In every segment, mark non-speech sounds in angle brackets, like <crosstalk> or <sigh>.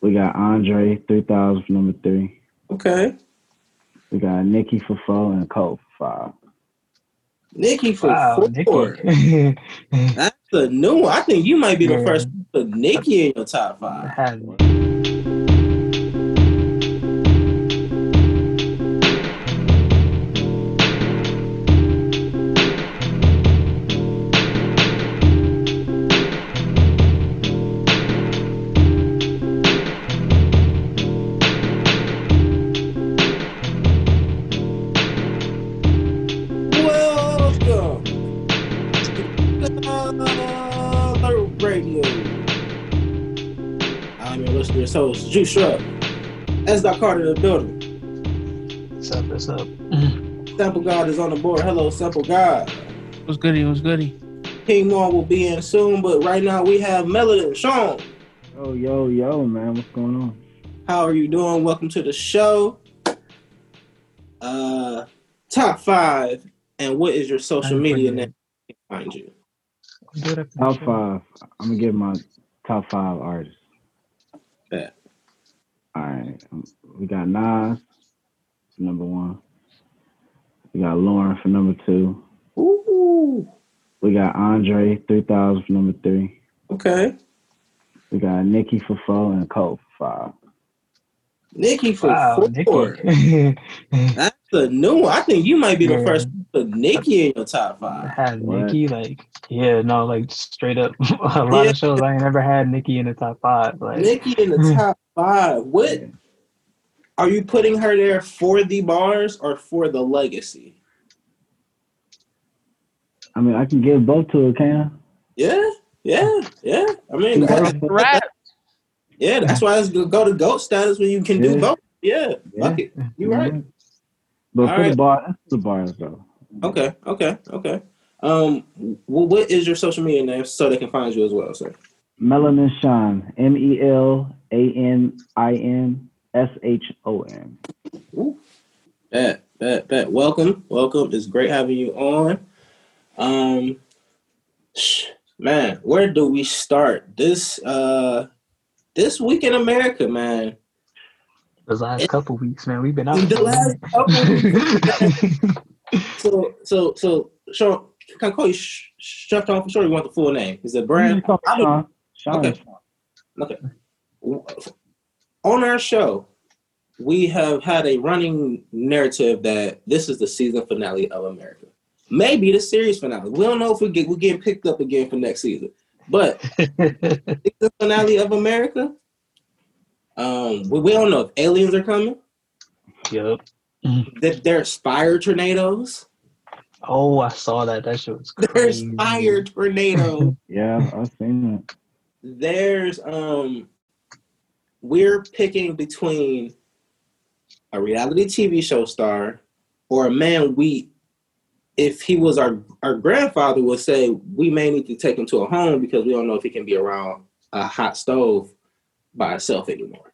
We got Andre 3000 for number three. Okay. We got Nikki for four and Cole for five. Nikki for Wow, four. Nikki. That's a new one. I think you might be the Yeah. first to put Nikki in your top five. Listener's host, Juice Shrub. S. Dot Carter in the building. What's up? What's up? Sample God is on the board. Hello, Sample God. What's goody? What's goody? King Moore will be in soon, but right now we have Melody. And Sean, Yo, yo, yo, man, what's going on? how are you doing? Welcome to the show. Uh, top five, and what is your social media name? to Find you. Good after the Top five. I'm gonna give my top five artists. Bet. All right, um, we got Nas for number one. We got Lauren for number two. Ooh, We got Andre 3000 for number three. okay. We got Nikki for four and Cole for five. Nikki for Wow, four. Nikki. <laughs> That's a new one. I think you might be the Yeah. first to put Nikki in your top five. had What? Nikki like yeah no like straight up <laughs> a lot Yeah. of shows I ain't never had Nikki in the top five like Nikki in the top five. What are you putting her there for the bars or for the legacy? I mean, I can give both to her, can I? Yeah, yeah, yeah. I mean, Yeah. that- Rap. yeah, that's why it's go to goat status when you can do both. Yeah, Yeah. fuck it. I? You right. But All for the right. bar, that's the bars though. Okay, okay, okay. Um, what is your social media name so they can find you as well, sir? Melanin Shine. M E L A N I N S H O N. Bet, bet, bet. Welcome, welcome. It's great having you on. Um, man, where do we start? This uh, this week in America, man. Those last couple weeks man we've been out The for a last minute. <laughs> So, so, so, Sean, can I call you Sh- Chef on for sure? You want the full name? Is it Brand? You call me I would- Sean. Sean Okay. Okay. On our show, we have had a running narrative that this is the season finale of America. Maybe the series finale. We don't know if we get we're getting picked up again for next season. But <laughs> the finale of America. Um, we, we don't know if aliens are coming. Yep. That there's fire tornadoes. oh I saw that that shit was There's crazy fire tornadoes. <laughs> Yeah, I've seen that. there's um we're picking between a reality TV show star or a man we if he was our our grandfather would say we may need to take him to a home because we don't know if he can be around a hot stove by himself anymore.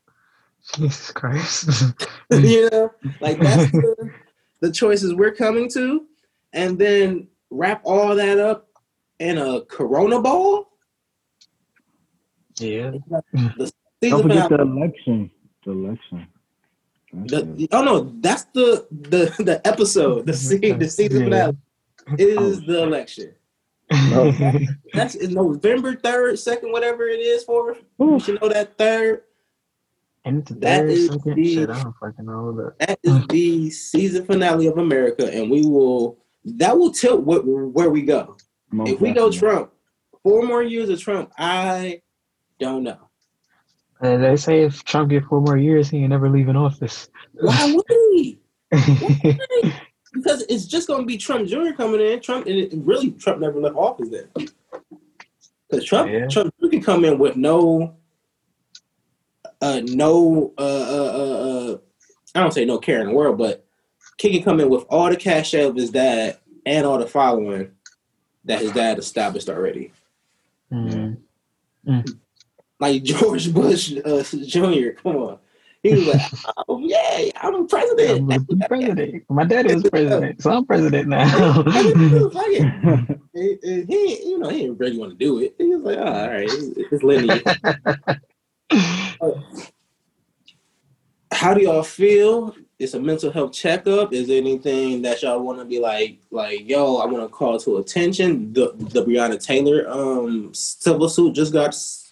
Jesus Christ <laughs> mm. you know, like that's <laughs> the, the choices we're coming to, and then wrap all that up in a Corona ball. yeah mm. Don't Season forget the election. The election. The, oh no, that's the the the episode, the season, the season Yeah. finale. It oh, is the election. <laughs> That's in November third, second, whatever it is for. You should know that third. And it's a That third is second the- shit I don't fucking know but That is the season finale of America, and we will. That will tilt where, where we go. Most If we go. Trump, four more years of Trump, I don't know. Uh, they say if Trump get four more years, he ain't never leaving office. Why <laughs> would he? <laughs> Because it's just going to be Trump Jr. coming in. Trump, and it, really, Trump never left office then. Because Trump, Yeah. Trump Jr. can come in with no, uh, no, uh, uh, uh, uh, I don't say no care in the world, but he can come in with all the cash of his dad and all the following that his dad established already. Mm. Like George Bush uh, Jr. Come on. He was like, <laughs> oh, yeah, I'm I'm president. be president. My daddy was president, so I'm president now. Fuck it. And- and he, you know, he didn't really want to do it. He was like, oh, all right, it's, it's linear. <laughs> how do y'all feel? It's a mental health checkup. Is there anything that y'all want to be like, like, yo, I want to call to attention? The the Breonna Taylor um civil suit just got settled.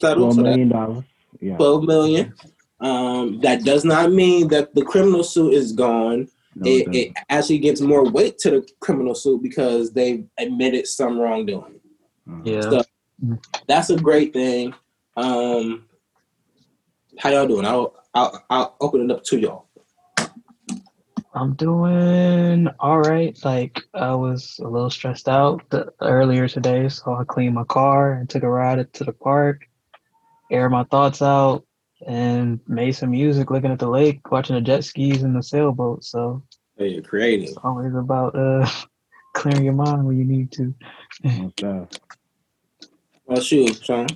Twelve So that million dollars. Yeah. 12 million. Um, that does not mean that the criminal suit is gone. No, It, it it actually gives more weight to the criminal suit because they admitted some wrongdoing. doesn't. Yeah. So that's a great thing. Um, how y'all doing? I'll, I'll I'll open it up to y'all. I'm doing all right. Like I was a little stressed out the, earlier today, so I cleaned my car and took a ride to the park, aired my thoughts out, and made some music, looking at the lake, watching the jet skis and the sailboat. So Hey, you're creating. it's always about uh <laughs> clearing your mind when you need to. What's that? Well, shoot, Sean.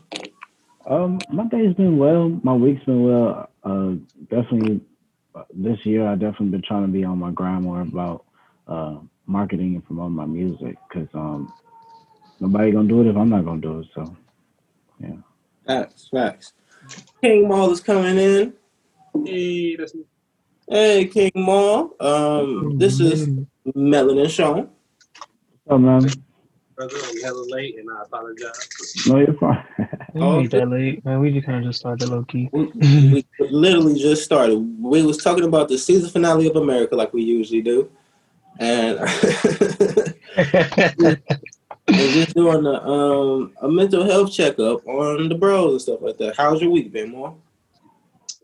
Um, my day's been well. My week's been well. Uh, definitely uh, this year, I definitely been trying to be on my grind more about uh marketing and promoting my music because um nobody gonna do it if I'm not gonna do it. So yeah. Facts, facts. King Maul is coming in. Hey, that's me. Hey, King Maul. Um, this is Melanin Sean. what's up, man? Brother, I'm hella late and I apologize. No, you're fine. <laughs> We ain't that late, man. We just kind of just started low key. We, we literally just started. We was talking about the season finale of America like we usually do, and <laughs> and just doing a um a mental health checkup on the bros and stuff like that. How's your week been, more?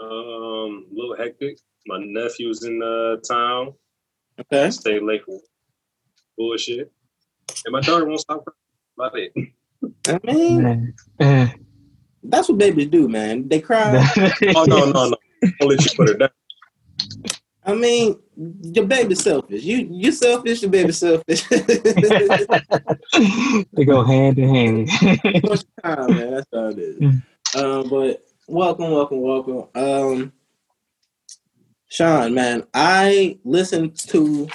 Um, a little hectic. My nephew's in uh, town. Okay. Stay late for bullshit. And my daughter won't stop crying about it. I mean, that's what babies do, man. They cry. <laughs> Oh, no, no, no. I'll let you put her down. I mean, your baby's selfish. You you selfish. Your baby's selfish. <laughs> they go hand in hand. much time, man. That's all it is. Um, but welcome, welcome, welcome. Um, Sean, man, I listened to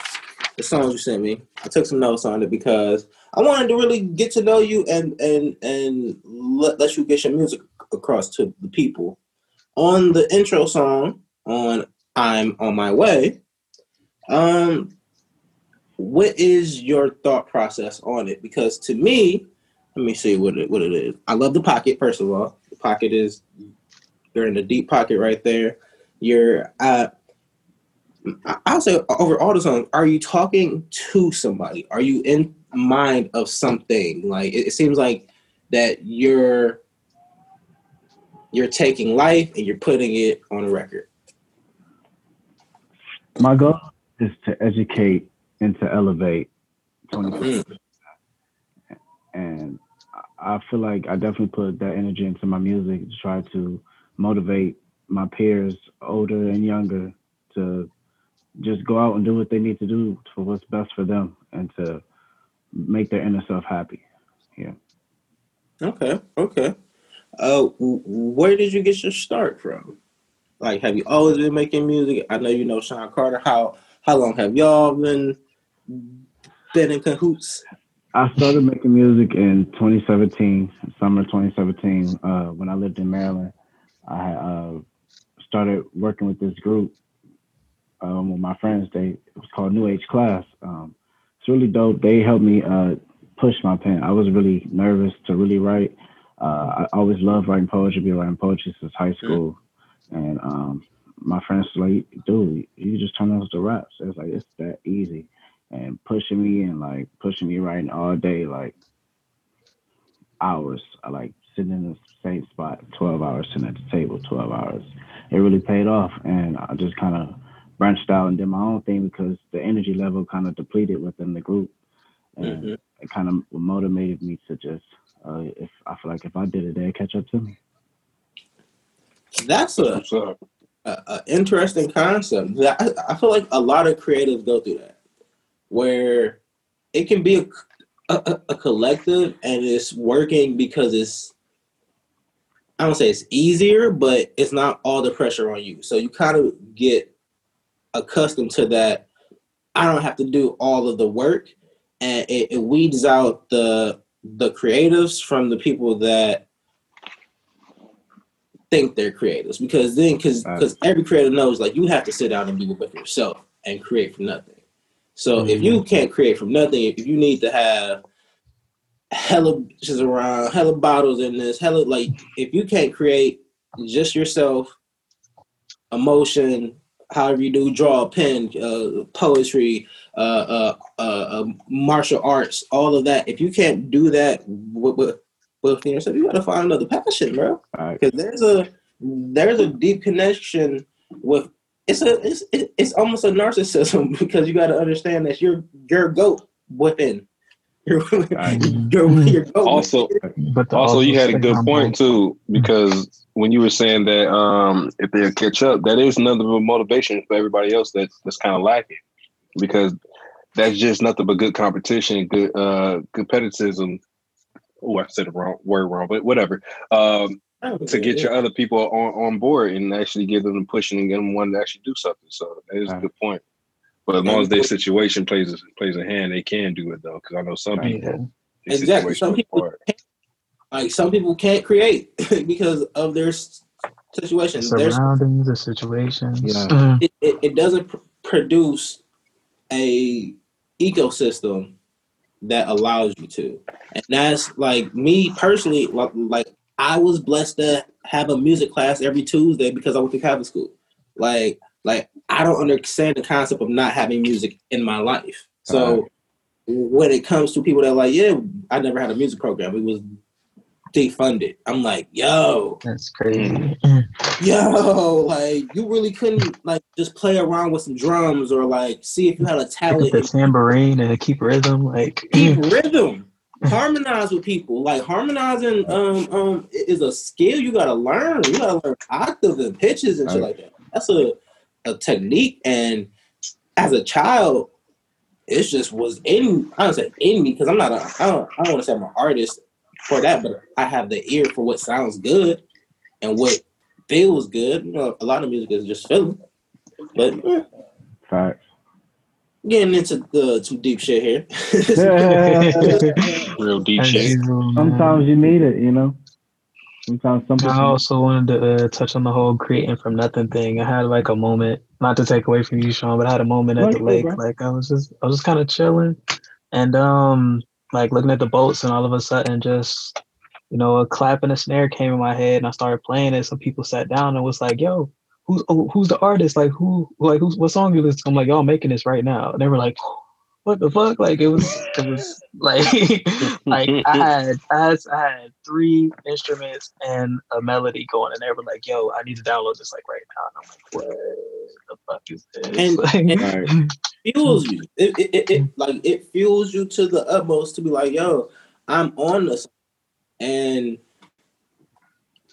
the songs you sent me. I took some notes on it because I wanted to really get to know you and and and let, let you get your music across to the people. On the intro song on "I'm on My Way," um, what is your thought process on it? Because to me, let me see what it what it is. I love the pocket. First of all, the pocket is you're in the deep pocket right there. You're uh, I- I'll say over all the songs. Are you talking to somebody? Are you in mind of something? Like it, it seems like that you're you're taking life and you're putting it on a record. My goal is to educate and to elevate 24 Mm. and I feel like I definitely put that energy into my music to try to motivate my peers, older and younger, to just go out and do what they need to do for what's best for them and to make their inner self happy. Yeah. Okay, okay. Uh, where did you get your start from? Like, have you always been making music? I know you know Sean Carter. How how long have y'all been been in cahoots? I started making music in 2017, summer 2017, uh, when I lived in Maryland. I uh, started working with this group um, with my friends. They it was called New Age Class. Um, it's really dope. They helped me uh, push my pen. I was really nervous to really write. Uh, I always loved writing poetry. Been writing poetry since high school, and um, my friends were like, "Dude, you just turn those to raps." It's like it's that easy and pushing me and like pushing me writing all day, like hours. I like sitting in the same spot, 12 hours, sitting at the table, 12 hours. It really paid off. And I just kind of branched out and did my own thing because the energy level kind of depleted within the group. And Mhm. it kind of motivated me to just, uh, if I feel like if I did it, they'd catch up to me. That's a, a, a interesting concept. That I, I feel like a lot of creatives go through that, where it can be a, a, a collective and it's working because it's I don't say it's easier, but it's not all the pressure on you. So you kind of get accustomed to that. I don't have to do all of the work, and it, it weeds out the the creatives from the people that think they're creatives because then because Right. because every creator knows like you have to sit down and be with yourself and create from nothing. So if mm-hmm. you can't create from nothing, if you need to have hella bitches around, hella bottles in this, hella like if you can't create just yourself, emotion, however you do, draw a pen, uh, poetry, uh, uh, uh, uh, martial arts, all of that. If you can't do that with, with, within yourself, you gotta find another passion, bro. Right. Because there's a there's a deep connection with it's a it's it's almost a narcissism <laughs> because you got to understand that you're you're goat within. <laughs> You're, Right. <laughs> you're, you're goat Also, But the also you had a good point too because when you were saying that um if they'll catch up that is another motivation for everybody else that's that's kind of lacking. Because that's just nothing but good competition good uh competitism. Oh i said the wrong word wrong but whatever. Um to get your other people on, on board and actually give them the pushing and get them one to actually do something. So that is a good point. But as long as their situation plays a, plays a hand they can do it though because i know some people their Exactly. Some is people hard. Like some people can't create <laughs> because of their s- situation. There's surroundings, the situations. Yeah. Mm. it, it, it doesn't pr- produce a ecosystem that allows you to and that's like me personally like, like i was blessed to have a music class every tuesday because i went to catholic school like like i don't understand the concept of not having music in my life so when it comes to people that are like yeah i never had a music program it was defunded i'm like yo That's crazy. Yo, like you really couldn't like just play around with some drums or like see if you had a talent the tambourine and keep rhythm. Like keep <laughs> rhythm. Harmonize with people. Like harmonizing um um is a skill you gotta learn. You gotta learn octaves and pitches and shit like that. That's a a technique and as a child, it just was in I don't say in me because I'm not a I don't I don't want to say I'm an artist for that, but I have the ear for what sounds good and what feels good. You know, a lot of music is just feeling. But eh, Facts. getting into the some deep shit here. <laughs> real deep As shit usual. Sometimes you need it, you know. Sometimes some I also wanted to uh, touch on the whole creating from nothing thing. I had like a moment, not to take away from you, Sean, but I had a moment No, at the lake. bro. Like I was just, I was just kind of chilling, and um, like looking at the boats, and all of a sudden, just you know, a clap and a snare came in my head, and I started playing it. Some people sat down and was like, "Yo, who's oh, who's the artist? Like who, like who's what song you listen?" to? I'm like, "Yo, I'm making this right now." And they were like. What the fuck? Like it was, it was <laughs> like, <laughs> like I had, I had, I had three instruments and a melody going, and they were like, "Yo, I need to download this like right now." And I'm like, "What the fuck is this?" And- Right. fuels you. It, it, it, it like it fuels you to the utmost to be like, yo, I'm on this. And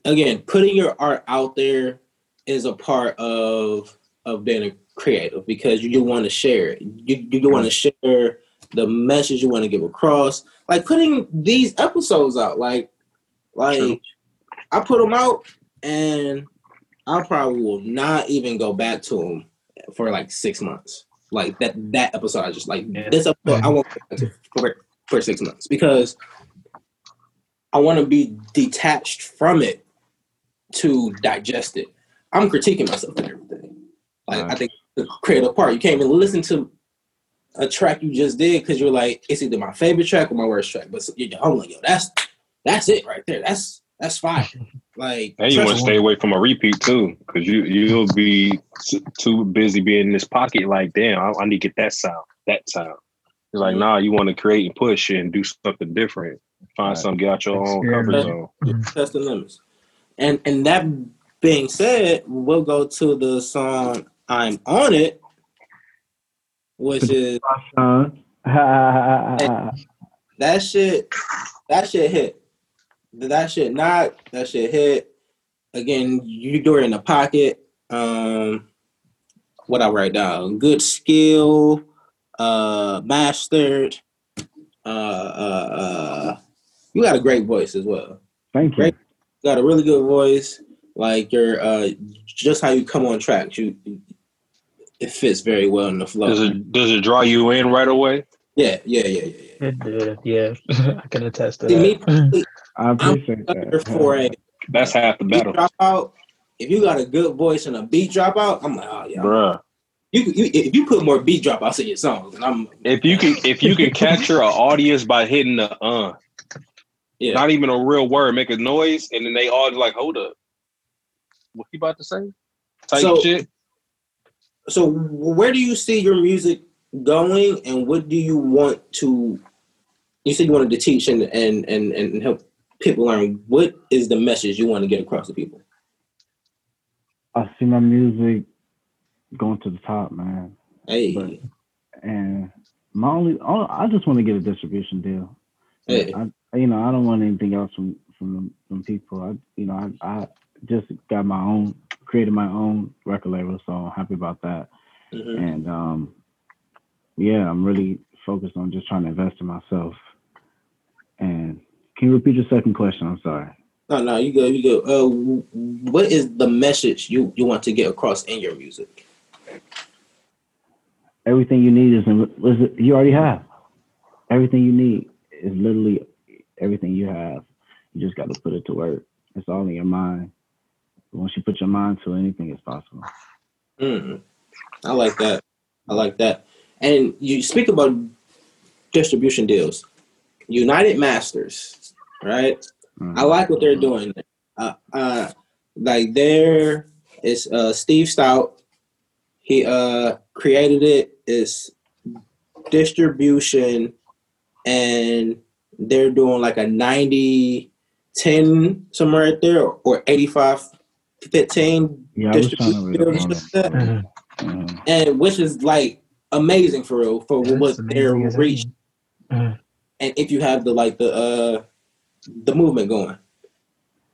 again, putting your art out there is a part of of being a creative because you, you want to share it. You you want to share the message you want to give across. Like putting these episodes out, like like True. I put them out and I probably will not even go back to them for like six months. Like that that episode, I just like Yeah. this episode. I won't go back to for for six months because I want to be detached from it to digest it. I'm critiquing myself and everything. Like I think the creative part, you can't even listen to a track you just did because you're like, it's either my favorite track or my worst track. But you're I'm like, yo, that's that's it right there. That's that's fine. Like And you want to stay away from a repeat too, because you you'll be t- too busy being in this pocket. Like, damn, I, I need to get that sound, that sound. It's like, Mhm. nah, you want to create and push and do something different. Find Right. something, get out your own comfort Experiment. zone. test the limits. And and that being said, we'll go to the song "I'm on It," which is <laughs> that shit. That shit hit. That shit not. That shit hit. Again, you do it in the pocket. Um, what I write down: good skill, uh, mastered. Uh, uh, uh, you got a great voice as well. Thank you. Great. You got a really good voice. Like you're uh, just how you come on track. You it fits very well in the flow. Does it does it draw you in right away? Yeah, yeah, yeah, yeah, yeah. It did, yeah. <laughs> I can attest to See, that. personally, I appreciate I'm that. for a That's half the battle, drop out. If you got a good voice and a beat drop out, I'm like, oh yeah. bruh. You, you if you put more beat drop outs in your songs, and I'm If you can, if you can capture an audience by hitting the uh, yeah. not even a real word, make a noise, and then they all like, hold up, what you about to say? Type So- shit. so where do you see your music going and what do you want to you said you wanted to teach and and and, and help people learn what is the message you want to get across to people I see my music going to the top, man. hey But- And my only, I just want to get a distribution deal. hey I, you know, I don't want anything else from from from people. I, you know, I, I just got my own, created my own record label, so I'm happy about that. mhm. And um, yeah, I'm really focused on just trying to invest in myself. And can you repeat your second question? I'm sorry. no no you go you go uh what is the message you you want to get across in your music Everything you need is in, is you already have. Everything you need is literally everything you have. You just got to put it to work. It's all in your mind. Once you put your mind to anything is possible. mm i like that i like that and you speak about distribution deals UnitedMasters right Mhm. I like what they're doing. Uh, uh, like there is uh, Steve Stoute. He uh, created it. It's distribution, and they're doing like a 90 10 somewhere right there, or 85 15 Yeah, I was trying to distribution read deals up on like that. Mhm. Mhm. and which is like amazing for real for what their reach. Mhm. and if you have the like the uh the movement going.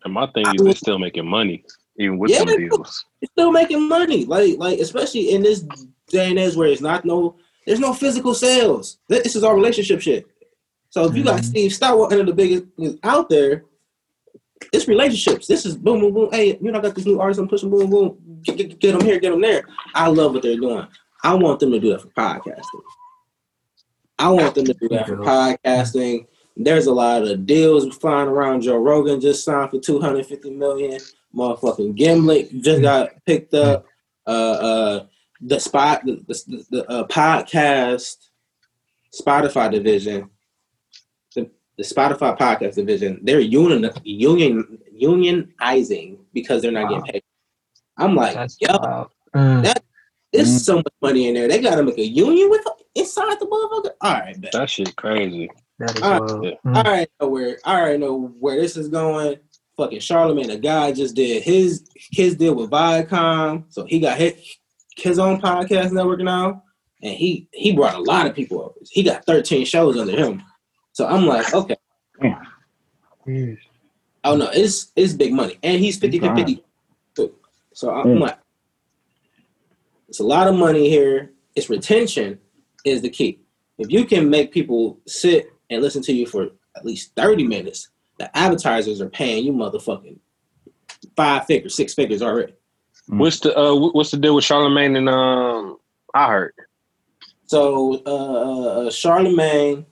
And my thing is, they're still making money even with Yeah, them deals. You're still making money, like like especially in this day and age where it's not no there's no physical sales. This is all relationship shit. So if you got Mhm. Steve Stoute, one of the biggest out there, it's relationships. This is boom, boom, boom. Hey, you know, I got this new artist. I'm pushing boom, boom. Get, get, get them here, get them there. I love what they're doing. I want them to do that for podcasting. I want them to do that for podcasting. There's a lot of deals flying around. Joe Rogan just signed for 250 million. Motherfucking Gimlet just got picked up. Uh, uh, the spot, the, the, the uh, podcast, Spotify division, the, the Spotify podcast division, they're union, union, unionizing because they're not Wow. getting paid. I'm like, That's yo, wild. Mm. that- there's Mm. so much money in there. They got to make a union with inside the motherfucker. All right, bet. That shit crazy. That is Alright. wild. Yeah. Mm. I already know where I already know where this is going. Fucking Charlamagne, the guy just did his his deal with Viacom, so he got his his own podcast network now, and he he brought a lot of people over. He got 13 shows under him, so I'm like, okay, Jeez. oh no, it's it's big money, and he's 50 Right. 50 too. So I'm Mm. like, it's a lot of money here. It's retention is the key. If you can make people sit and listen to you for at least 30 minutes, the advertisers are paying you motherfucking five figures, six figures already. Mm. What's the uh, what's the deal with Charlamagne and um? I heard. So uh, uh, Charlamagne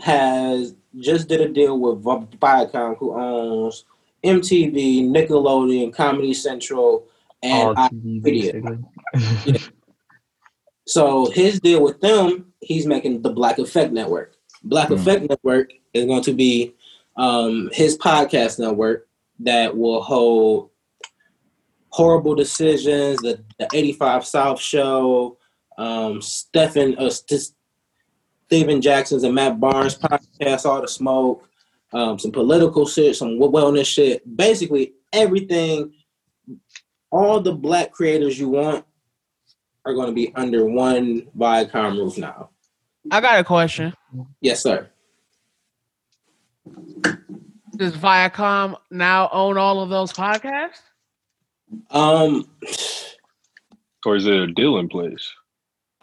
has just did a deal with Vi- Viacom, who owns MTV, Nickelodeon, Comedy Central, and TV, video. basically. <laughs> So his deal with them, he's making the Black Effect Network. Black Hmm. Effect Network is going to be um, his podcast network that will hold horrible decisions, the, the 85 South Show, um, Stephen, uh, St- Stephen Jackson's and Matt Barnes podcast, All the Smoke, um, some political shit, some wellness shit, basically everything. All the black creators you want are going to be under one Viacom roof now. I got a question. Yes, sir. Does Viacom now own all of those podcasts? Um, Or is there a deal in place?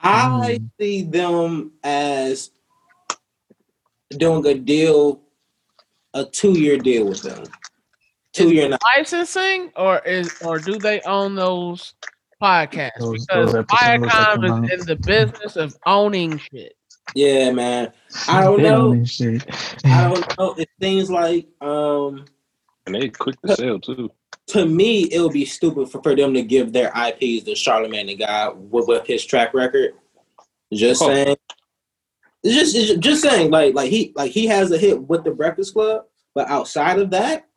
I see them as doing a deal, a two-year deal with them. Two year. Licensing, or is or do they own those podcasts? Those- because those episodes that come Viacom is in the business of owning shit. Yeah, man. <laughs> I don't know. own this shit. I <laughs> don't know. It seems like um And they quick to sell too. to me, it would be stupid for, for them to give their IPs to Charlamagne the God with, with his track record. Just Oh. saying. It's just, it's just saying, like, like he, like he has a hit with the Breakfast Club, but outside of that,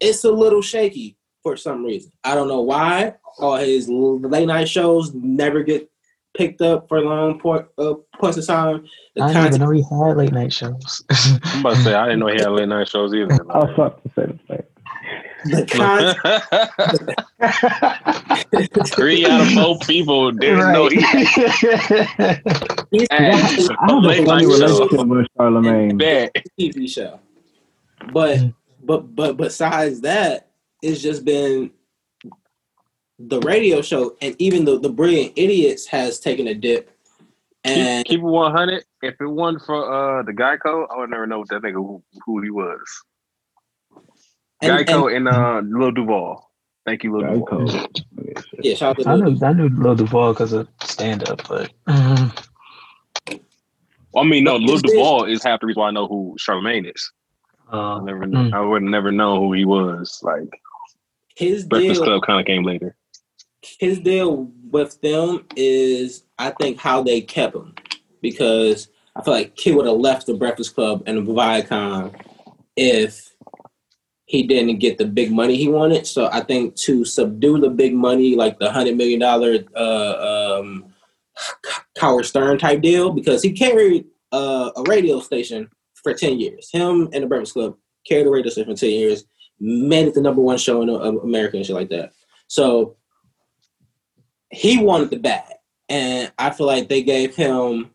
it's a little shaky for some reason. I don't know why. All his late night shows never get picked up for long point, uh, points of time. The I didn't even know he had late night shows. I'm about to say I didn't know he had late night shows either. I was about to say the same. the <laughs> content, Three out of four people didn't know he <laughs> he's <laughs> I have a Late funny night show. relationship with Charlamagne. TV show. But but but besides that, it's just been the radio show, and even the the Brilliant Idiots has taken a dip. And Keep, keep it 100. If it wasn't for uh, the Geico, I would never know what that nigga who, who he was. and, Geico and and, uh, Lil Duval. Thank you, Lil Duval. Yeah, shout out to I the, knew I knew Lil Duval because of stand up, but mm, I mean, no, But Lil is Duval is half the reason why I know who Charlamagne is. I uh, never, Mm. I would never know who he was. Like his Breakfast deal. Club kind of came later. His deal with them is I think how they kept him because I feel like Kid would have left the Breakfast Club and the Viacom if he didn't get the big money he wanted. So I think to subdue the big money, like the hundred million dollar uh, um, Howard Stern type deal, because he carried uh, a radio station for ten years. Him and the Breakfast Club carried a radio station for ten years, made it the number one show in America and shit like that. So he wanted the bag, and I feel like they gave him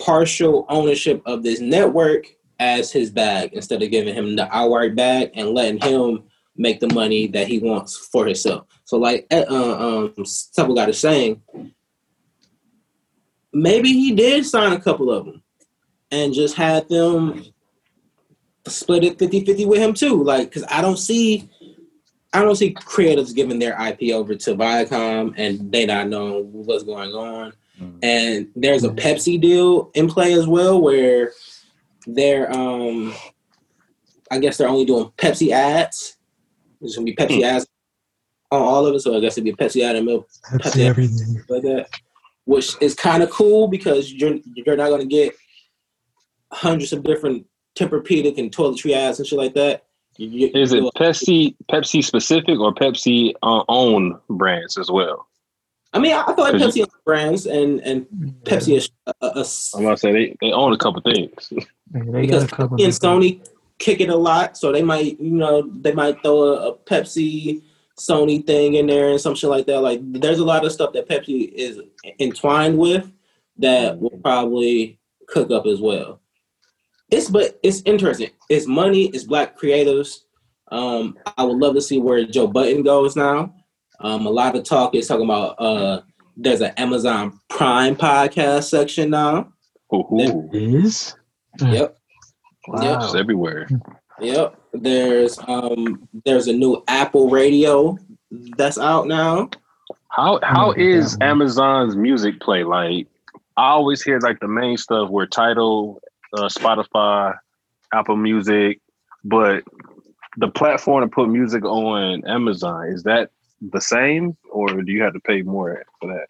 partial ownership of this network as his bag instead of giving him the outright bag and letting him make the money that he wants for himself. So, like uh, um, Sample God is saying, maybe he did sign a couple of them and just had them split it 50-50 with him too. Like, because I don't see I don't see creatives giving their IP over to Viacom and they not knowing what's going on. Mm. And there's a Pepsi deal in play as well where they're um I guess they're only doing Pepsi ads. There's gonna be Pepsi ads on all of it, so I guess it'd be a Pepsi ad and milk Pepsi everything. like that. Which is kind of cool because you're you're not gonna get hundreds of different Tempur-Pedic and toiletry ads and shit like that. You- you- Is it Pepsi Pepsi specific or Pepsi uh, own brands as well? I mean, I, I feel like Cause Pepsi owns brands and and Pepsi is uh, uh, a, a, a I'm gonna say they, they own a couple things. <laughs> They got because a couple Pepsi and of Sony kick it a lot, so they might you know they might throw a, a Pepsi Sony thing in there and some shit like that. Like there's a lot of stuff that Pepsi is entwined with that will mm. probably cook up as well. It's but it's interesting. It's money. It's black creatives. Um, I would love to see where Joe Budden goes now. Um, a lot of talk is talking about uh, there's an Amazon Prime podcast section now. Ooh, is. Yep. Wow. it's everywhere. Yep. There's um there's a new Apple radio that's out now. How how Mm, is that one. Amazon's music play? Like I always hear like the main stuff where Tidal, uh, Spotify, Apple Music, but the platform to put music on Amazon is that the same, or do you have to pay more for that?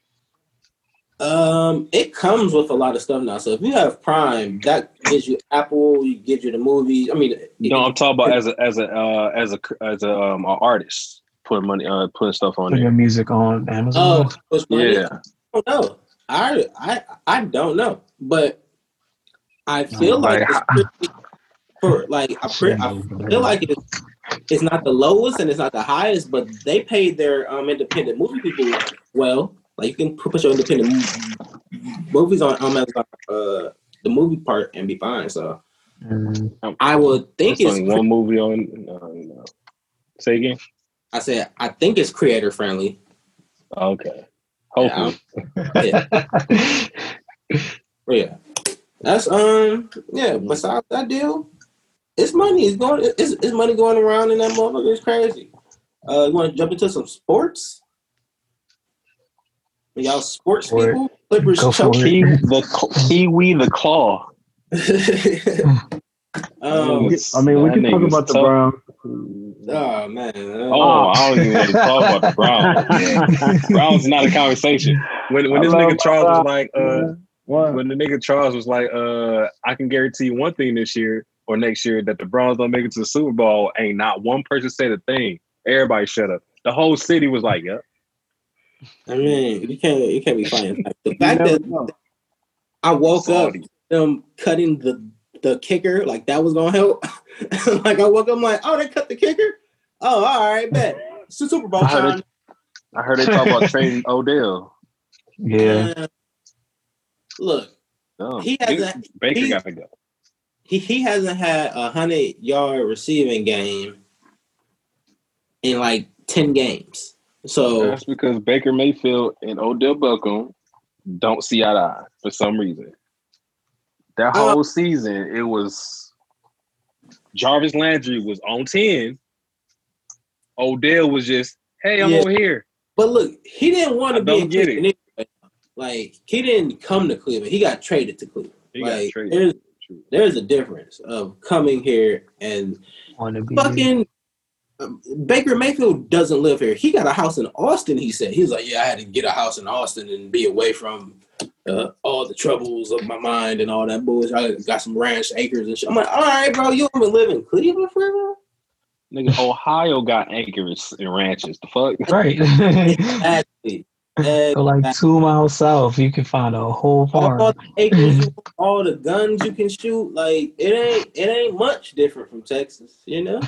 Um, it comes with a lot of stuff now. So if you have Prime, that gives you Apple, it gives you the movies. I mean, it- No, I'm talking about as a as a uh, as a as a um a artist putting money uh putting stuff on Put your music on Amazon. oh, what's? Yeah, I don't know. I I I don't know, but I feel like, Like, it's pretty, for like I, pre- I feel like it's it's not the lowest and it's not the highest, but they paid their um independent movie people well. Like you can put your independent mo- movies on on Amazon, uh, the movie part and be fine. So Mm, I would think it's. only one movie on. No, no. Say again. I said I think it's creator friendly. Okay. Hopefully. But yeah, <laughs> that's um yeah. Besides that deal, it's money. It's going. It's, it's money going around in that motherfucker. It's crazy. Uh, you want to jump into some sports? Y'all sports For people? Clippers Go for choke. it. The Kawhi the claw. <laughs> Um, I mean, we can talk nigga's about the tough. Browns. oh man. Oh, I don't even want to talk about the Browns. <laughs> Browns is not a conversation. When when I this love nigga Charles was like, uh, What? when the nigga Charles was like, uh, I can guarantee you one thing this year or next year that the Browns don't make it to the Super Bowl. Ain't not one person said a thing. Everybody shut up. The whole city was like, "Yep." I mean, you can't you can't be fighting. <laughs> The fact that know. I woke up them cutting the the kicker like that was gonna help. <laughs> like I woke up I'm like, oh, they cut the kicker. Oh, all right, bet. It's the Super Bowl I heard time. it. I heard they talk about trading Odell. Yeah. Uh, look, No, He hasn't- Baker he- got to go. he, he hasn't had a hundred yard receiving game in like ten games. So That's because Baker Mayfield and Odell Beckham don't see eye to eye for some reason. That Uh, whole season, it was Jarvis Landry was on ten. Odell was just, "Hey, I'm Yeah. over here." But look, he didn't want to be in don't get it. Cleveland. anyway. Like he didn't come to Cleveland. He got traded to Cleveland. He got like traded. there's there's a difference of coming here and Want to be fucking um, Baker Mayfield doesn't live here. He got a house in Austin. He said he was like, yeah, I had to get a house in Austin and be away from uh, all the troubles of my mind and all that bullshit. I got some ranch acres and shit. I'm like, all right, bro, you want to live in Cleveland forever? nigga. Ohio got acres and ranches. The fuck? right. <laughs> Exactly. Go like two miles south, you can find a whole farm. all the acres, all the guns you can shoot, like it ain't it ain't much different from Texas, you know.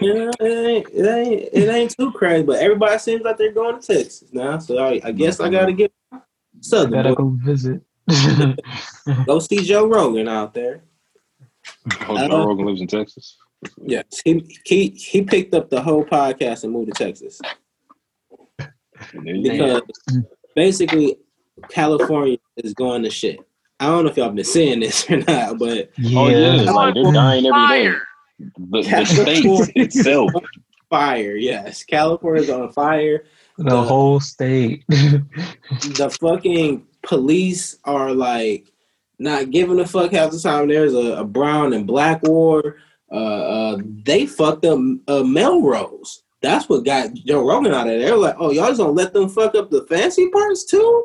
You know, it ain't it ain't it ain't too crazy, but everybody seems like they're going to Texas now. So I, I guess I gotta get Southern Gotta go visit. <laughs> go see Joe Rogan out there. <laughs> Oh, Joe Rogan lives in Texas. Yes, he he he picked up the whole podcast and moved to Texas And there you go. Because basically California is going to shit. I don't know if y'all been seeing this or not, but Oh yeah, yeah. like they're dying every day. The, the state itself. fire, yes, California's on fire. The whole state. <laughs> the fucking police are like not giving a fuck half the time. There's a, a brown and black war. Uh, uh, they fucked up uh, Melrose. That's what got Joe Rogan out of there. Like, oh, y'all just gonna let them fuck up the fancy parts too?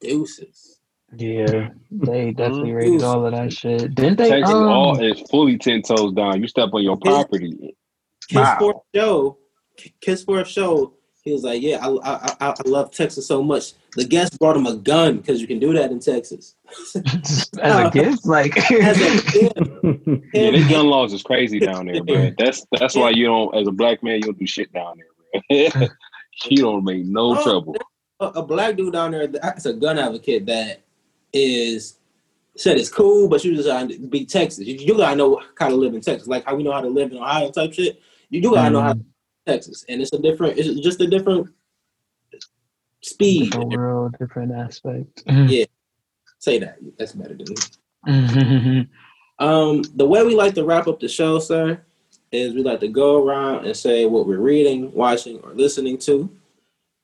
Deuces. yeah, they definitely Mhm. rated all of that shit. Didn't they? Texas Um, all is fully ten toes down. You step on your property. Kiss Wow. for a show. Kiss for a show. He was like, yeah, I, I, I, I love Texas so much. The guest brought him a gun because you can do that in Texas. <laughs> as a <laughs> gift, like As a kid, <laughs> Yeah, their gun laws is crazy down there, man. That's that's why you don't, as a black man, you don't do shit down there, man. you don't make no Oh, trouble. a, a black dude down there that's a gun advocate that is said it's cool, but you just gotta be Texas. You, you gotta know how to live in Texas, like how we know how to live in Ohio type shit. You do gotta know how to Mm, live in Texas, and it's a different. It's just a different speed. different world, different aspect. Yeah. Say that. That's better than me. Um, the way we like to wrap up the show, sir, is we like to go around and say what we're reading, watching, or listening to.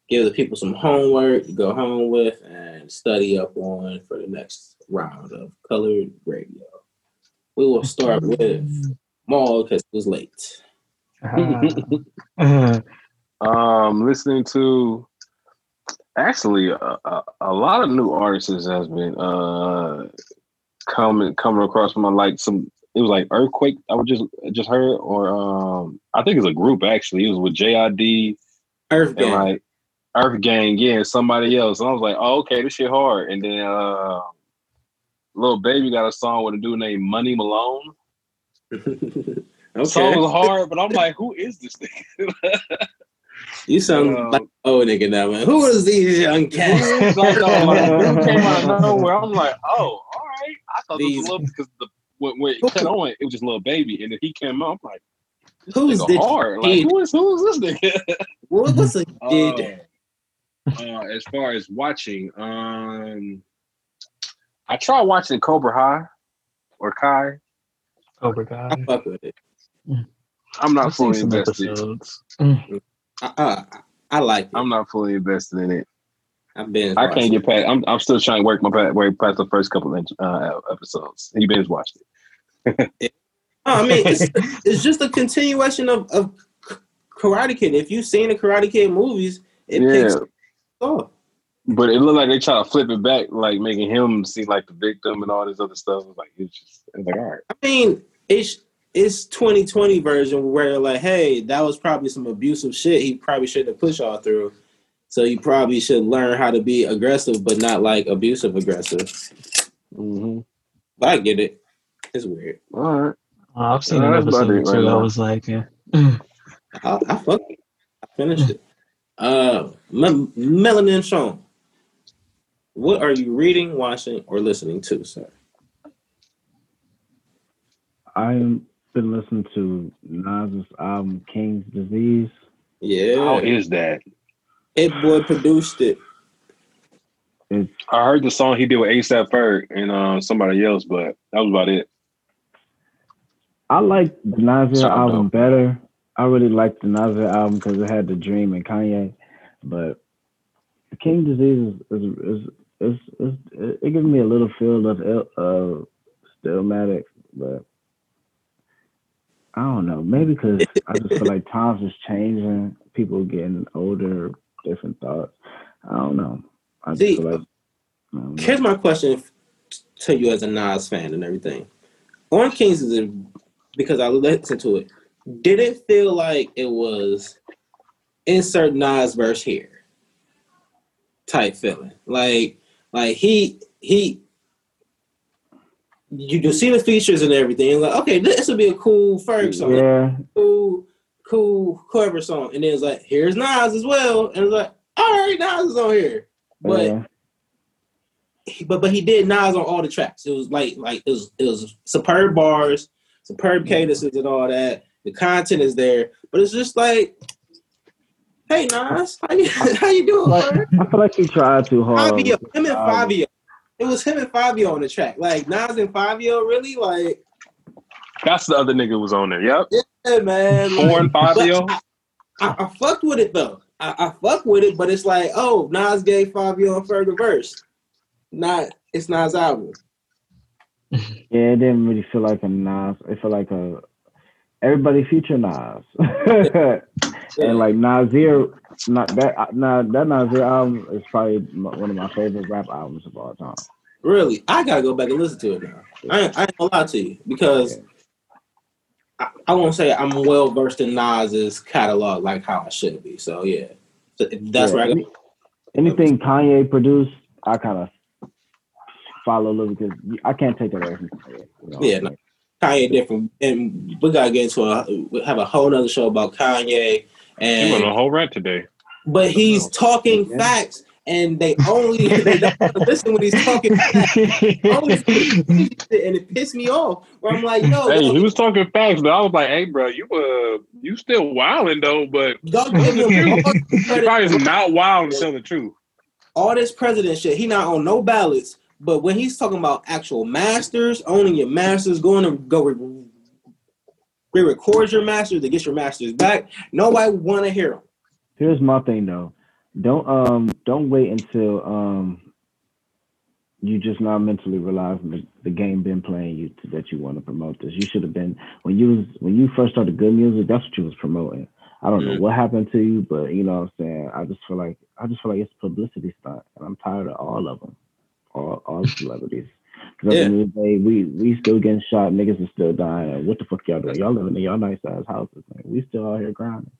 Give the people some homework to go home with and study up on for the next round of colored radio. We will start with Maul because it was late. <laughs> Um, listening to actually a, a, a lot of new artists has been uh coming coming across my like some it was like earthquake I was just just heard or um I think it's a group actually. It was with JID Earth Gang. like Earth Gang yeah and somebody else. And I was like oh okay this shit hard. And then uh Lil Baby got a song with a dude named Money Malone <laughs> the song was hard but I'm like who is this thing <laughs> You sound Um, like oh nigga now, man. Who is these young cats? like, <laughs> oh, like, came out of nowhere. I'm like, oh, all right. I thought this These- was little because the when, when it came on, it was just a little baby, and then he came out. I'm like, Who's this hard? Like, who is who is this nigga? <laughs> What, what's a Uh, kid? uh, as far as watching, um, I tried watching Cobra High or Kai. Cobra Kai. I fuck with it. I'm not I've fully invested. episodes. Mm. I, I, I like it. I'm not fully invested in it. I've been. I can't get past. I'm I'm still trying to work my way past the first couple of uh, episodes. He binge watched it. I mean, it's, <laughs> it's just a continuation of, of Karate Kid. If you've seen the Karate Kid movies, it Yeah. picks up. But it looked like they try to flip it back, like making him seem like the victim and all this other stuff. Like it's just it's like all right. I mean, it's it's 2020 version where like, hey, that was probably some abusive shit. He probably shouldn't have pushed y'all through. So you probably should learn how to be aggressive, but not like abusive aggressive. Mm-hmm. But I get it. It's weird. All right. Uh, I've seen an episode it too. right I was like, yeah. I, I fucked it. I finished it. Uh, M- Melanin Sean, what are you reading, watching, or listening to, sir? I've been listening to Nas's album King's Disease. Yeah, How is that? It Boy produced it. It's I heard the song he did with ASAP Ferg and uh, somebody else, but that was about it. I like the Nasir Sound album dope. better. I really liked the Nasir album because it had the Dream and Kanye, but the King Disease is is is, is, is it, it gives me a little feel of Il- uh, Stillmatic, but I don't know. Maybe because I just feel like times is changing, people getting older, different thoughts. I don't know. I just See, feel like I don't know. Here's my question to you as a Nas fan and everything. On Kings is a, because I listened to it. Did it feel like it was insert Nas verse here type feeling? Like, like he he. You can see the features and everything. and like, okay, this would be a cool Ferg song, yeah, cool, cool, whoever song. And then it's like, here's Nas as well. And it's like, all right, Nas is on here. But yeah. he- but but he did Nas on all the tracks. It was like like it was it was superb bars, superb cadences and all that. The content is there, but it's just like, hey Nas, how you <laughs> how you doing, Like. I feel like he tried too hard. Fivio, him and. Fivio. It was him and Fivio on the track. Like Nas and Fivio, really? Like, That's the other nigga was on there. Yep. yeah, man. like- Foreign Fivio. I, I fucked with it though. I, I fuck with it, but it's like, oh, Nas gave Fivio and further verse. Not it's Nas' album. Yeah, it didn't really feel like a Nas. It felt like a everybody feature Nas, <laughs> <laughs> and like Nasir, not that uh, nah, that Nasir album is probably one of my favorite rap albums of all time. Really, I gotta go back and listen to it now. I ain't, I ain't gonna lie to you because I, I won't say I'm well versed in Nas's catalog like how I should be. So yeah, So that's Yeah, where I go. Anything Kanye produced, I kind of follow a little because I can't take that away from Kanye. you know? Yeah, no. Kanye different, and we gotta get into a we have a whole nother show about Kanye. He went on a whole rant today. but he's talking Yeah. facts, and they only <laughs> they don't wanna listen when he's talking facts. <laughs> And it pissed me off. Where I'm like, yo, Hey, he was talking facts, but I was like, "Hey, bro, you uh, you still wilding though, but y'all give him <laughs> he credit. probably is not wild to tell the truth." all this president shit, he not on no ballots. But when he's talking about actual masters, owning your masters, going to go re- re-record your masters to get your masters back, nobody want to hear them. Here's my thing though. Don't um don't wait until um you just not mentally realizing the, the game been playing you to, that you want to promote this. You should have been when you was when you first started good music, that's what you was promoting. I don't know Mhm. what happened to you, but you know what I'm saying. I just feel like I just feel like it's publicity stunt, and I'm tired of all of them, all all celebrities. Because Yeah. at the end of the day, we we still getting shot, niggas are still dying. What the fuck y'all doing? Y'all living in y'all nice ass houses, man. We still out here grinding.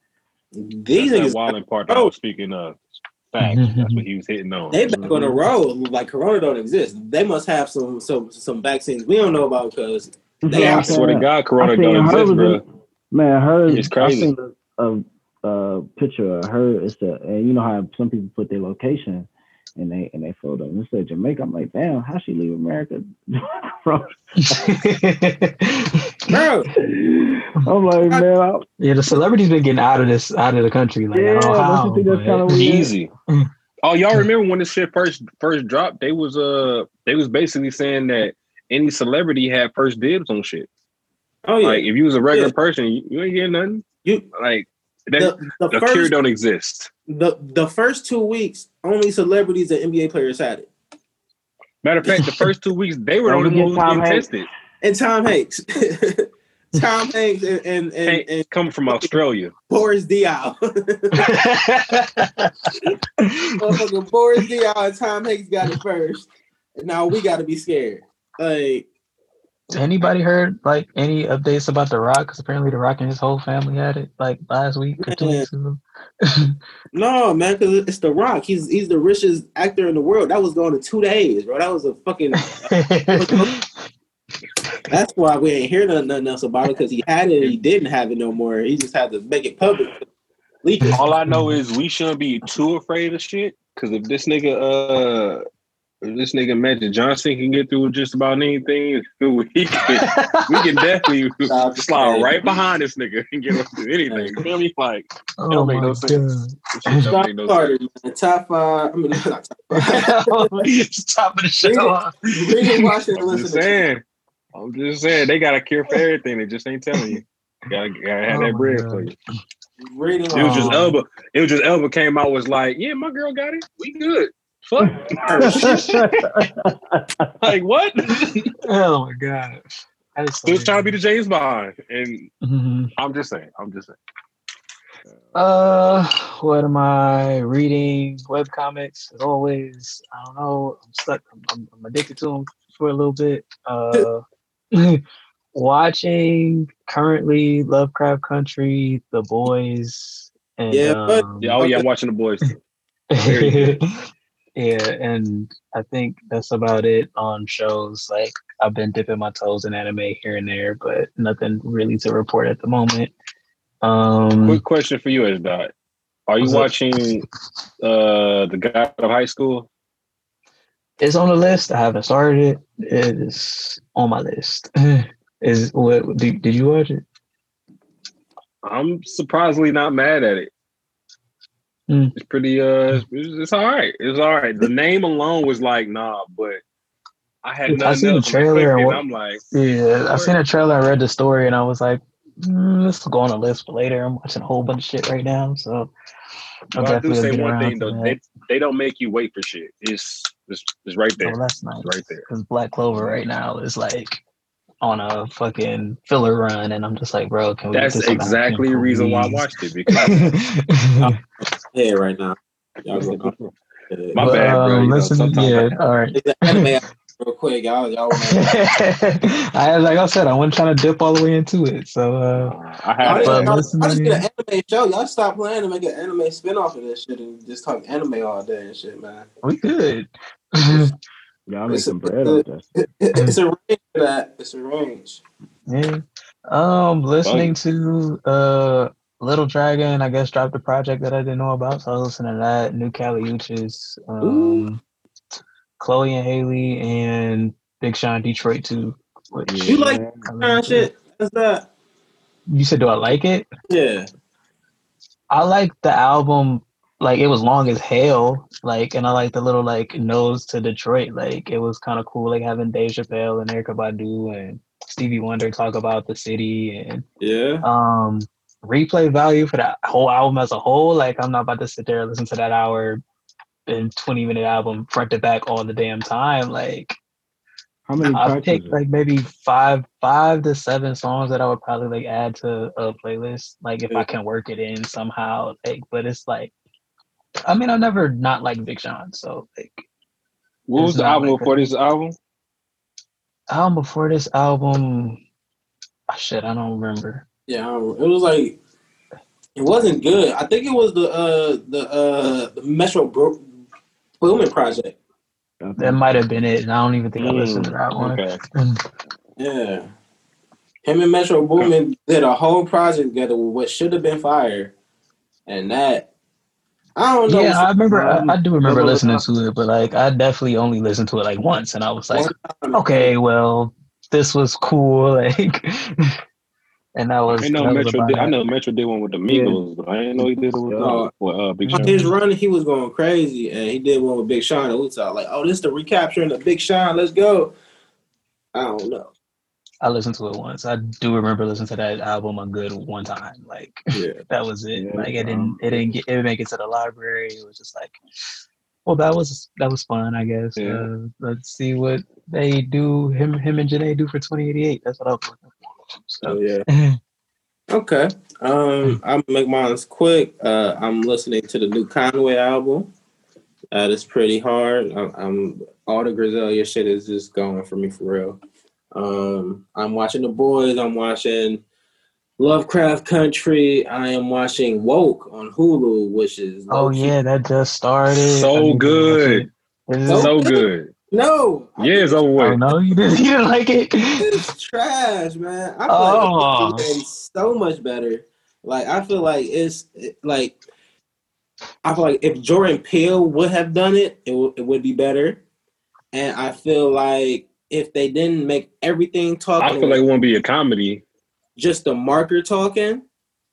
These That's niggas, that wilding part that I oh. was speaking of. Facts. <laughs> That's what he was hitting on. they back on the road like Corona don't exist. They must have some some some vaccines we don't know about because That's They what are- I'm swear to. God, Corona don't exist, bro. in- Man, her. It's crazy. I seen a, a, a picture of her. It's a, and you know how some people put their location and they and they photo and it said Jamaica. I'm like, damn, how she leave America? <laughs> Bro, bro, I'm like, man, I, yeah, the celebrities been getting out of this, out of the country. Like, I Yeah, don't know don't you think that's kinda? Easy. <laughs> Oh, y'all remember when this shit first first dropped? They was uh they was basically saying that any celebrity had first dibs on shit. oh yeah, Like if you was a regular Yeah. person, you, you ain't getting nothing. you Like that, the, the the cure don't exist. The the first two weeks, only celebrities and NBA players had it. Matter of fact, the first two weeks they were Don't the only forget ones Tom getting Hanks. tested. And Tom Hanks. <laughs> Tom Hanks and and, and, Hey, and coming from Australia. Boris Diaw. <laughs> Motherfucking Boris Diaw and Tom Hanks got it first. Now we gotta be scared. Like Anybody heard like any updates about The Rock? Because apparently The Rock and his whole family had it like last week or two weeks ago. <laughs> no, man, because it's The Rock. He's he's the richest actor in the world. That was going to two days, bro. That was a fucking. <laughs> That's why we ain't hear nothing, nothing else about it because he had it and he didn't have it no more. He just had to make it public. Leak it. All I know is we shouldn't be too afraid of shit. Cause if this nigga, uh, if this nigga Magic Johnson can get through with just about anything, <laughs> we can, we can definitely <laughs> Stop slide saying. right behind this nigga and get him through anything. You feel me? Like, oh don't make no god! sense. this don't make no Carter, sense. man, top five. I mean, not top five. <laughs> Top of the show. Read it, watch it, and I'm just listen. to saying. I'm just saying they got a cure for everything. They just ain't telling you. Gotta, gotta have Oh that bread God. for you. Read it. It was just um, Elba. It was just Elba came out was like, yeah, my girl got it. We good. Fuck. <laughs> like what? oh my god! That is He was trying to be the James Bond, and Mhm. I'm just saying. I'm just saying. Uh, what am I reading? Web comics, as always. I don't know. I'm stuck. I'm, I'm, I'm addicted to them for a little bit. Uh, <laughs> watching currently Lovecraft Country, The Boys, and Yeah, but- um, Yeah. Oh yeah, I'm watching the boys. <laughs> Yeah, and I think that's about it on shows. Like I've been dipping my toes in anime here and there, but nothing really to report at the moment. Um, Quick question for you, is Isdot. Are you watching uh the God of High School? it's on the list. I haven't started it. It is on my list. <laughs> is what did, did you watch it? I'm surprisingly not mad at it. Hmm. It's pretty uh it's, it's all right. It's all right. The name alone was like, nah, but I had nothing. I seen the trailer and what- I'm like, Yeah, I seen a trailer. I read the story, and I was like, mm, "This will go on the list later." I'm watching a whole bunch of shit right now, so Well, I do say one thing though. They they don't make you wait for shit. It's it's, it's right there. Oh, that's nice. It's right there. Because Black Clover right now is like on a fucking filler run, and I'm just like, bro, can we? That's get some exactly the reason why I watched it because <laughs> Yeah, right now. Y'all go. My But, bad, bro. um, You know, listen, yeah, I- all right. Anime real quick, y'all. Y'all wanna, <laughs> I like I said, I wasn't trying to dip all the way into it, so uh, I y'all had just, But y'all, listen just to get an anime show. Y'all stop playing and make an anime spinoff of this shit and just talk anime all day and shit, man. we good. Y'all make It's a- some bread off this. It- it's a range for that. It's a range. Yeah. Um, listening to uh Little Dragon, I guess dropped a project that I didn't know about, so I was listening to that. New Kali Uchis, um, Chloe and Halle, and Big Sean Detroit too. Which You like I Kind of shit. That's that. You said, do I like it? Yeah. I like the album. Like it was long as hell. Like, and I like the little like nose to Detroit. Like it was kind of cool. Like having Dave Chappelle and Erykah Badu and Stevie Wonder talk about the city and Yeah. um replay value for that whole album as a whole like i'm not about to sit there and listen to that hour and 20 minute album front to back all the damn time like How many tracks picked like maybe five five to seven songs that i would probably like add to a playlist like if i can work it in somehow like but it's like i mean i've never not liked big sean so like what was the album like before that. this album? album before this album ah, shit i don't remember Yeah. Don't- It was like it wasn't good. I think it was the uh the uh the Metro Bro- Boomin project. that might have been it and i don't even think i listened to that one Okay. <laughs> Yeah. Him and Metro Boomin did a whole project together with what should have been fire. And that I don't know. Yeah, I remember. I, I do remember Double listening Time. to it, but like I definitely only listened to it like once, and I was like, okay, well, this was cool, <laughs> like, and that was. I know was Metro. Did, I know Metro did one with the Migos, but I didn't know he did it with, uh, Yeah. with uh, Big On Sean. his run, he was going crazy, and he did one with Big Sean. And we thought like, oh, this the recapturing the Big Sean. Let's go. I don't know. I listened to it once. I do remember listening to that album a good one time. Like Yeah. <laughs> that was it. Yeah, like it didn't um, it didn't get it didn't make it to the library. It was just like well that was that was fun, I guess. Yeah. Uh, let's see what they do him him and Jhené do for twenty eighty eight. That's what I was looking for. Oh So yeah. <laughs> Okay. Um, I'm gonna make mine quick. Uh, I'm listening to the new Conway album. Uh, it's pretty hard. I'm, I'm all the Griselda shit is just going for me for real. Um, I'm watching The Boys. I'm watching Lovecraft Country. I am watching Woke on Hulu, which is Oh low-key- yeah, that just started. So I need to watch good. it. Is So so good. good. no, Yeah, it's over Oh with. no, you didn't you didn't like it? it's trash, man. I feel Oh. like it's so much better. Like I feel like it's it- like I feel like if Jordan Peele would have done it, it, w- it would be better. And I feel like if they didn't make everything talk, I feel like it was won't be a comedy. just the marker talking,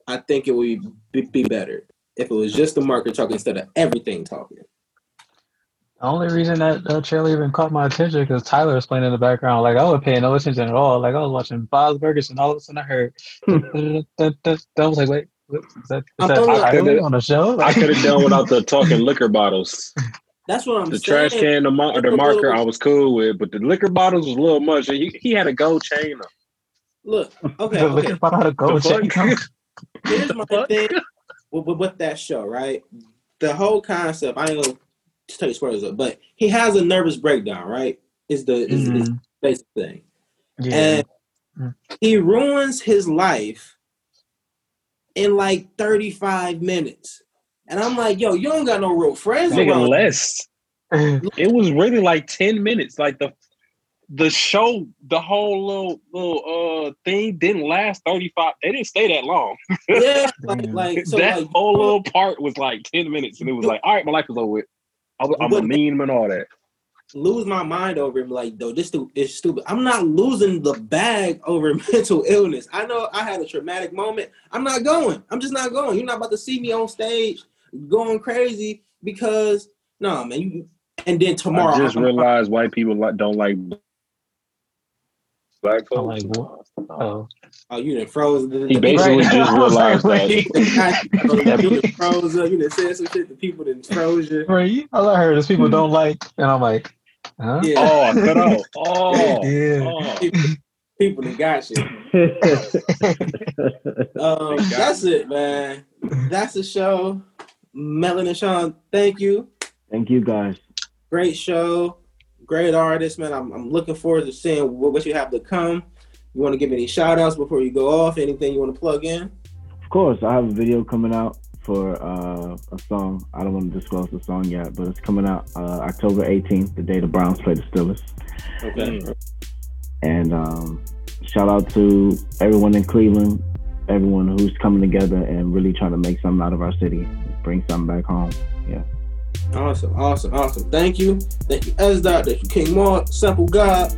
I think it would be, be better if it was just the marker talking instead of everything talking. The only reason that uh, trailer even caught my attention because Tyler was playing in the background. Like I wasn't paying no attention at all. Like I was watching Bob's Burgers and all of a sudden I heard. <laughs> that, I was like, wait, what, is that, is I'm that only- Tyler on the show? I could have done without the <laughs> talking liquor bottles. That's what I'm The saying. trash can, the, mar- the marker, I was cool with, but the liquor bottles was a little much. He, he had a gold chain on. Look, okay, the okay. liquor bottle had a gold The chain. fuck? <laughs> here's my thing with, with, with that show, right? The whole concept, I ain't gonna tell you spoilers up, but he has a nervous breakdown, right? Is the is, is the basic thing. Yeah. And Mm. he ruins his life in like 35 minutes. And I'm like, yo, you don't got no real friends Nigga, less. It was really like ten minutes. Like the the show, the whole little little uh thing didn't last thirty five. They didn't stay that long. Yeah, <laughs> like, like so that like whole little part was like ten minutes, and it was like, all right, my life is over with. I I'm a meme and all that. lose my mind over him like though this stu- is stupid i'm not losing the bag over <laughs> mental illness i know i had a traumatic moment i'm not going i'm just not going you're not about to see me on stage going crazy because no man you and then tomorrow I just I'm- realized white people like don't like black I'm folks. like, what? Oh, oh you done froze the, He basically Right. just was realized <laughs> like, <laughs> that. you done froze up you done said some shit the people didn't froze you right. All I heard is people don't like, and I'm like, huh? yeah Oh, I cut out. <laughs> Oh, Yeah. oh. people done got you um, that's it man that's the show Melon and Sean, thank you. Thank you guys. Great show, great artist, man. I'm, I'm looking forward to seeing what, what you have to come. You want to give any shout outs before you go off? Anything you want to plug in? Of course, I have a video coming out for uh, a song. I don't want to disclose the song yet, but it's coming out uh, October 18th, the day the Browns play the Steelers. Okay. And um, shout out to everyone in Cleveland, everyone who's coming together and really trying to make something out of our city, bring something back home. Yeah. Awesome, awesome, awesome. Thank you. Thank you, SDOT. Thank you, King Mark, Sample God.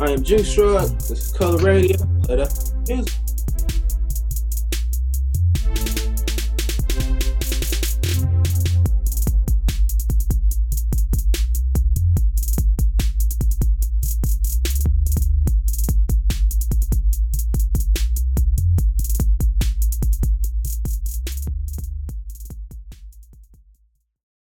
I am Juice Shrug. This is Color Radio. Play the music.